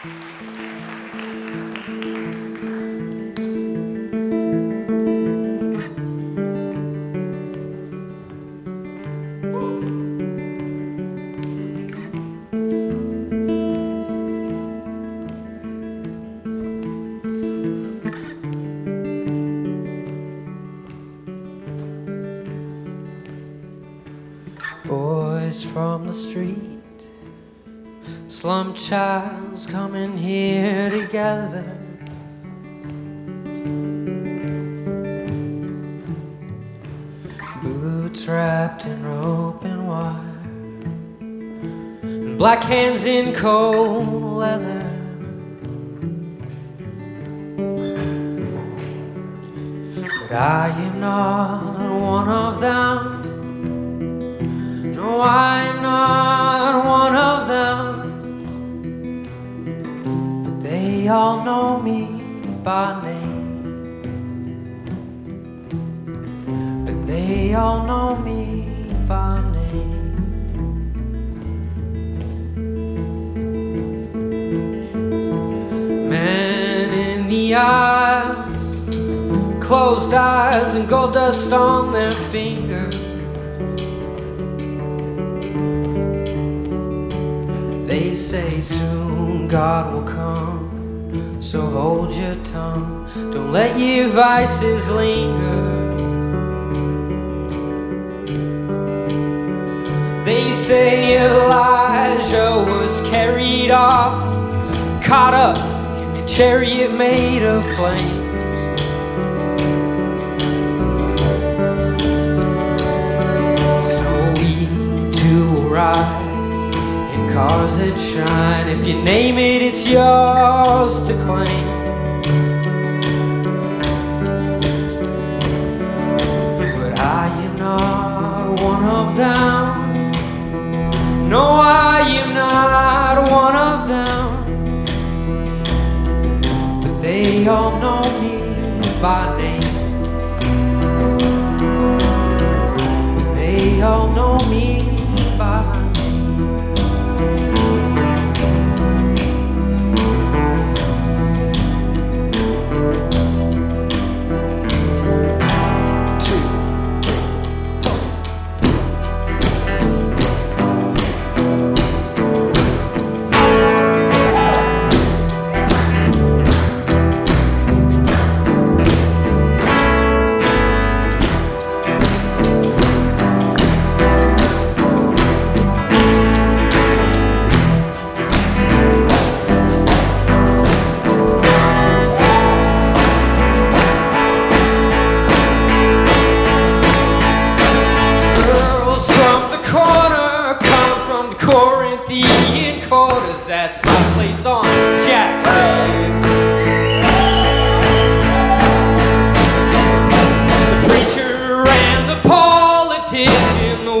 Boys from the street, slum childs coming here together. Boots wrapped in rope and wire, and black hands in cold leather. But I am not one of them. No, I'm not by name. But they all know me by name. Man in the aisles, closed eyes and gold dust on their fingers. They say soon God will come, so hold your tongue. Don't let your vices linger. They say Elijah was carried off, caught up in a chariot made of flames. So we too will ride in cars that shine. If you name it, it's yours to claim. But I am not one of them. No, I am not one of them. But they all know me by name. They all know me by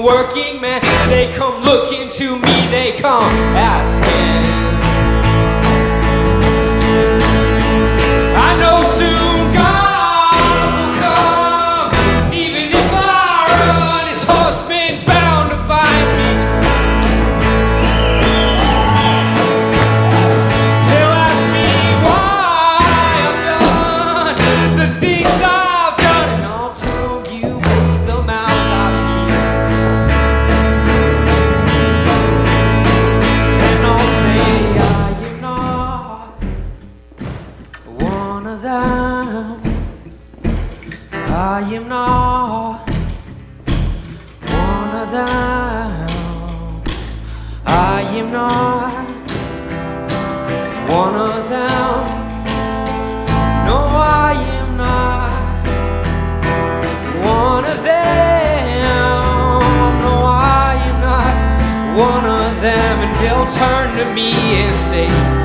working man, they come looking to me, they come asking. One of them. I am not one of them. I am not one of them. No, I am not one of them. No, I am not one of them. And they'll turn to me and say,